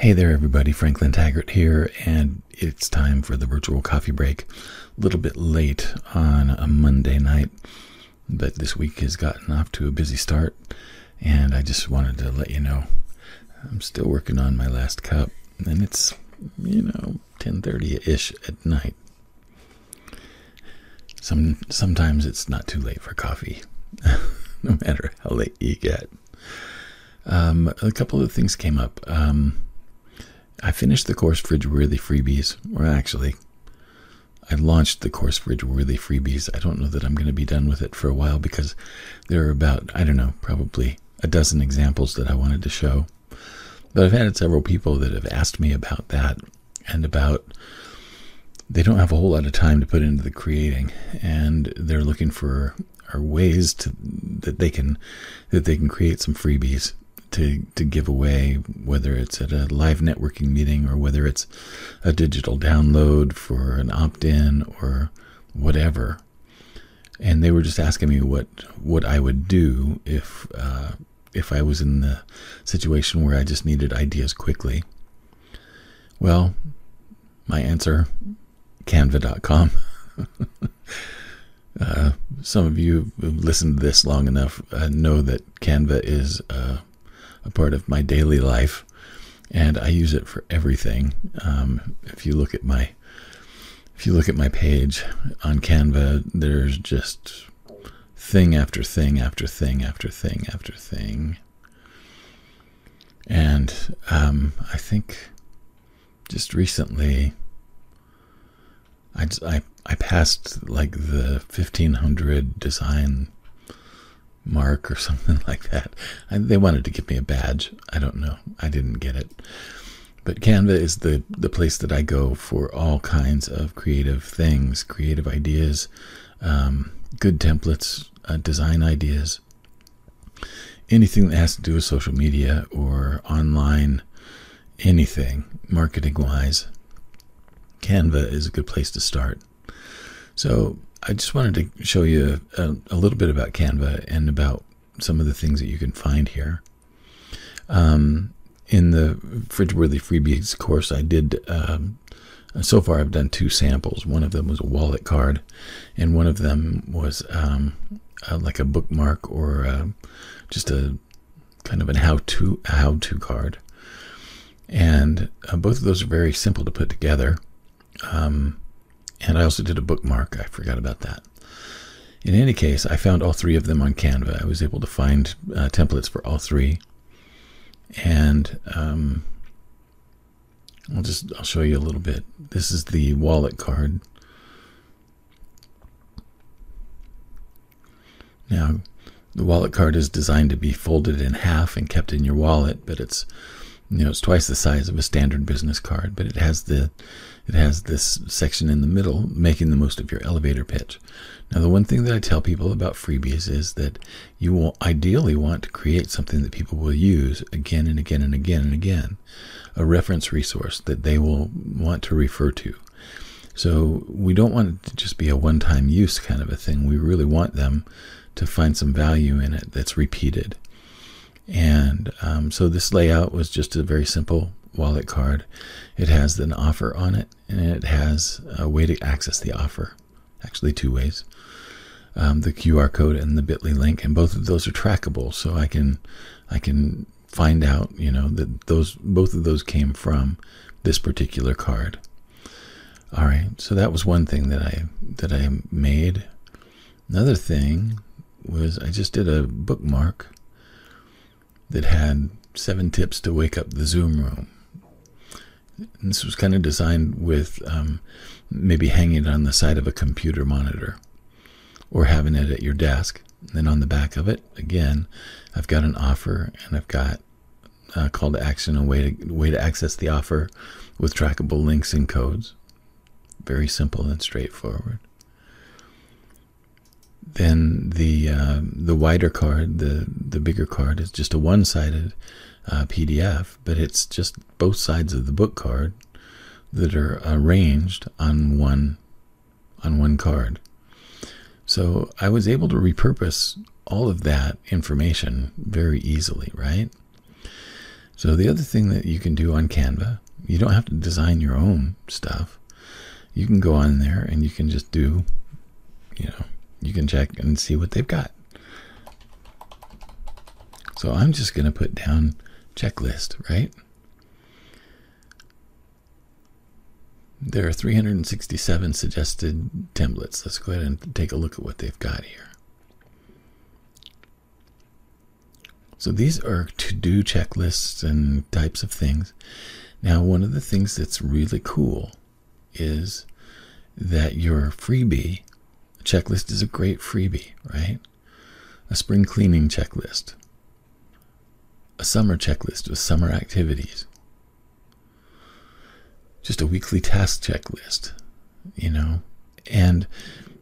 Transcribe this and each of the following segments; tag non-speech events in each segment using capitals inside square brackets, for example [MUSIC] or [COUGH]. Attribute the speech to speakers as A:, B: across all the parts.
A: Hey there, everybody. Franklin Taggart here, and it's time for the virtual coffee break. A little bit late on a Monday night, but this week has gotten off to a busy start, and I just wanted to let you know I'm still working on my last cup, and it's you know 10:30 ish at night. Some sometimes it's not too late for coffee, [LAUGHS] no matter how late you get. Um, a couple of things came up. Um, I finished the course Fridge Worthy Freebies, or actually, I launched the course Fridge Worthy Freebies. I don't know that I'm going to be done with it for a while because there are about, I don't know, probably a dozen examples that I wanted to show. But I've had several people that have asked me about that and about they don't have a whole lot of time to put into the creating and they're looking for ways to that they can that they can create some freebies to to give away, whether it's at a live networking meeting or whether it's a digital download for an opt-in or whatever. And they were just asking me what what I would do if uh, if I was in the situation where I just needed ideas quickly. Well, my answer, Canva.com. [LAUGHS] uh, some of you who've listened to this long enough uh, know that Canva is uh, a part of my daily life, and I use it for everything. Um, if you look at my if you look at my page on Canva, there's just thing after thing after thing after thing after thing. And um, I think just recently, I, I, I passed like the 1500 design mark or [LAUGHS] something like that. I, they wanted to give me a badge. I don't know. I didn't get it. But Canva is the, the place that I go for all kinds of creative things, creative ideas, um, good templates, uh, design ideas, anything that has to do with social media or online, anything marketing wise. Canva is a good place to start. So I just wanted to show you a, a, little bit about Canva and about some of the things that you can find here. Um, in the Fridgeworthy Freebies course, I did. Um, so far, I've done two samples. One of them was a wallet card, and one of them was um, like a bookmark or uh, just a kind of an how-to how-to card. And uh, both of those are very simple to put together. Um, and I also did a bookmark. I forgot about that. In any case, I found all three of them on Canva. I was able to find uh, templates for all three, and um, I'll just I'll show you a little bit. This is the wallet card. Now, the wallet card is designed to be folded in half and kept in your wallet, but it's you know it's twice the size of a standard business card, but it has the it has this section in the middle making the most of your elevator pitch. Now, the one thing that I tell people about freebies is that you will ideally want to create something that people will use again and again and again and again, a reference resource that they will want to refer to. So, we don't want it to just be a one time use kind of a thing. We really want them to find some value in it that's repeated. And um, so, this layout was just a very simple wallet card. It has an offer on it, and it has a way to access the offer. Actually, two ways: um, the QR code and the Bitly link, and both of those are trackable. So I can I can find out, you know, that those both of those came from this particular card. All right, so that was one thing that I that I made. Another thing was I just did a bookmark that had seven tips to wake up the Zoom room. This was kind of designed with um, maybe hanging it on the side of a computer monitor or having it at your desk. And then on the back of it, again, I've got an offer and I've got a call to action, a way to way to access the offer with trackable links and codes. Very simple and straightforward. Then the uh, the wider card, the the bigger card, is just a one-sided uh, PDF, but it's just both sides of the book card that are arranged on one on one card. So I was able to repurpose all of that information very easily, right? So the other thing that you can do on Canva, you don't have to design your own stuff. You can go on there and you can just do, you know, you can check and see what they've got. So I'm just going to put down checklist, right? There are 367 suggested templates. Let's go ahead and take a look at what they've got here. So these are to-do checklists and types of things. Now, one of the things that's really cool is that your freebie checklist is a great freebie, right? A spring cleaning checklist, a summer checklist with summer activities, just a weekly task checklist, you know. And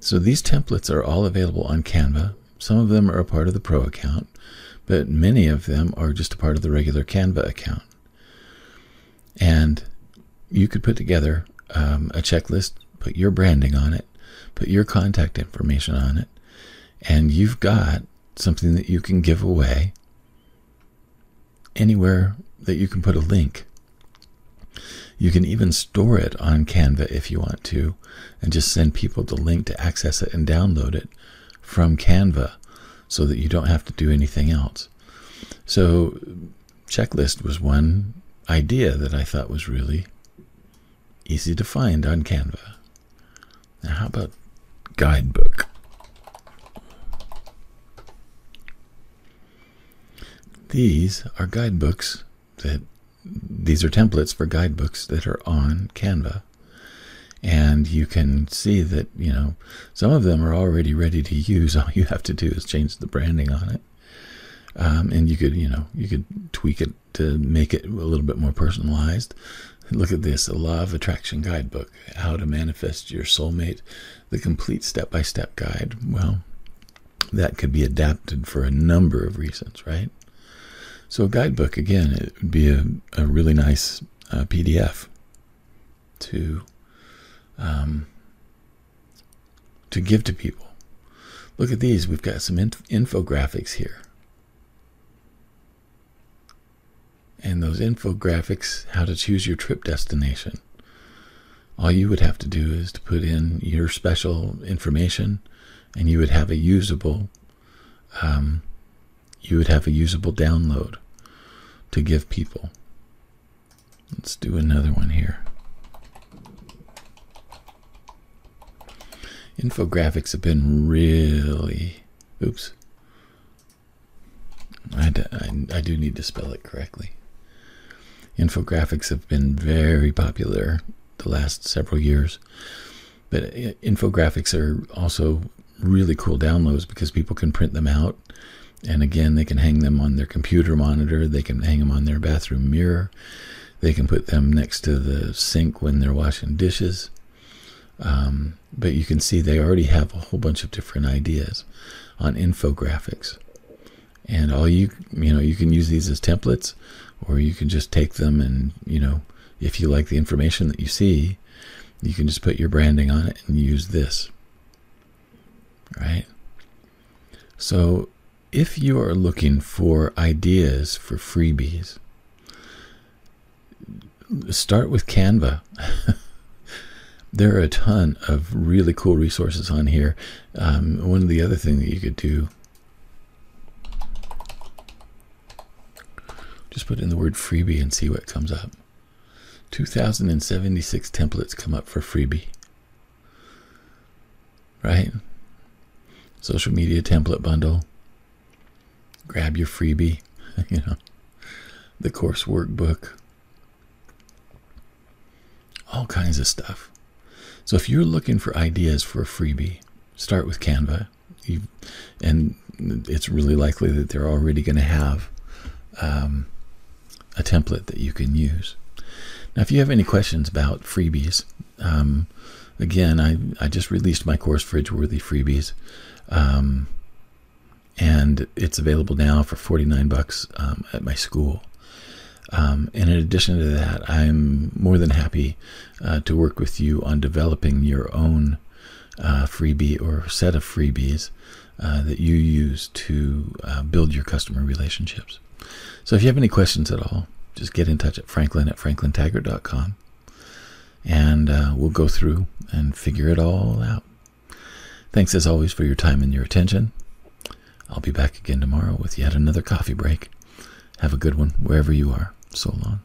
A: so these templates are all available on Canva. Some of them are a part of the Pro account but many of them are just a part of the regular Canva account. And you could put together um, a checklist, put your branding on it, put your contact information on it, and you've got something that you can give away anywhere that you can put a link. You can even store it on Canva if you want to, and just send people the link to access it and download it from Canva so that you don't have to do anything else. So, checklist was one idea that I thought was really easy to find on Canva. Now, how about guidebook? These are guidebooks that these are templates for guidebooks that are on Canva. And you can see that you know some of them are already ready to use. [LAUGHS] All you have to do is change the branding on it. Um, and you could you know you could tweak it to make it a little bit more personalized. Look at this a law of attraction guidebook how to manifest your soulmate the complete step-by-step guide. Well that could be adapted for a number of reasons right so a guidebook again it would be a, a really nice uh, pdf to um, to give to people. Look at these. We've got some inf- infographics here. And those infographics, how to choose your trip destination. All you would have to do is to put in your special information, and you would have a usable, um, you would have a usable download to give people. Let's do another one here. infographics have been really. Oops. I, I, I do need to spell it correctly. Infographics have been very popular the last several years. But uh, infographics are also really cool downloads because people can print them out. And again, they can hang them on their computer monitor, they can hang them on their bathroom mirror, they can put them next to the sink when they're washing dishes. Um, but you can see they already have a whole bunch of different ideas on infographics. And all you, you know, you can use these as templates, or you can just take them and, you know, if you like the information that you see, you can just put your branding on it and use this. Right? So if you are looking for ideas for freebies, start with Canva. [LAUGHS] there are a ton of really cool resources on here. Um, one of the other things that you could do, just put in the word freebie and see what comes up. 2,076 templates come up for freebie. Right? Social media template bundle. Grab your freebie. [LAUGHS] you know, the course workbook. All kinds of stuff. So if you're looking for ideas for a freebie, start with Canva. You, and it's really likely that they're already going to have um, a template that you can use. Now, if you have any questions about freebies, um, again, I, I just released my course, Fridgeworthy Freebies, um, and it's available now for 49 bucks um, at my school. Um, and in addition to that, I'm more than happy uh, to work with you on developing your own uh, freebie or set of freebies uh, that you use to uh, build your customer relationships. So if you have any questions at all, just get in touch at franklin at franklintaggart.com and uh, we'll go through and figure it all out. Thanks as always for your time and your attention. I'll be back again tomorrow with yet another coffee break. Have a good one wherever you are. So long.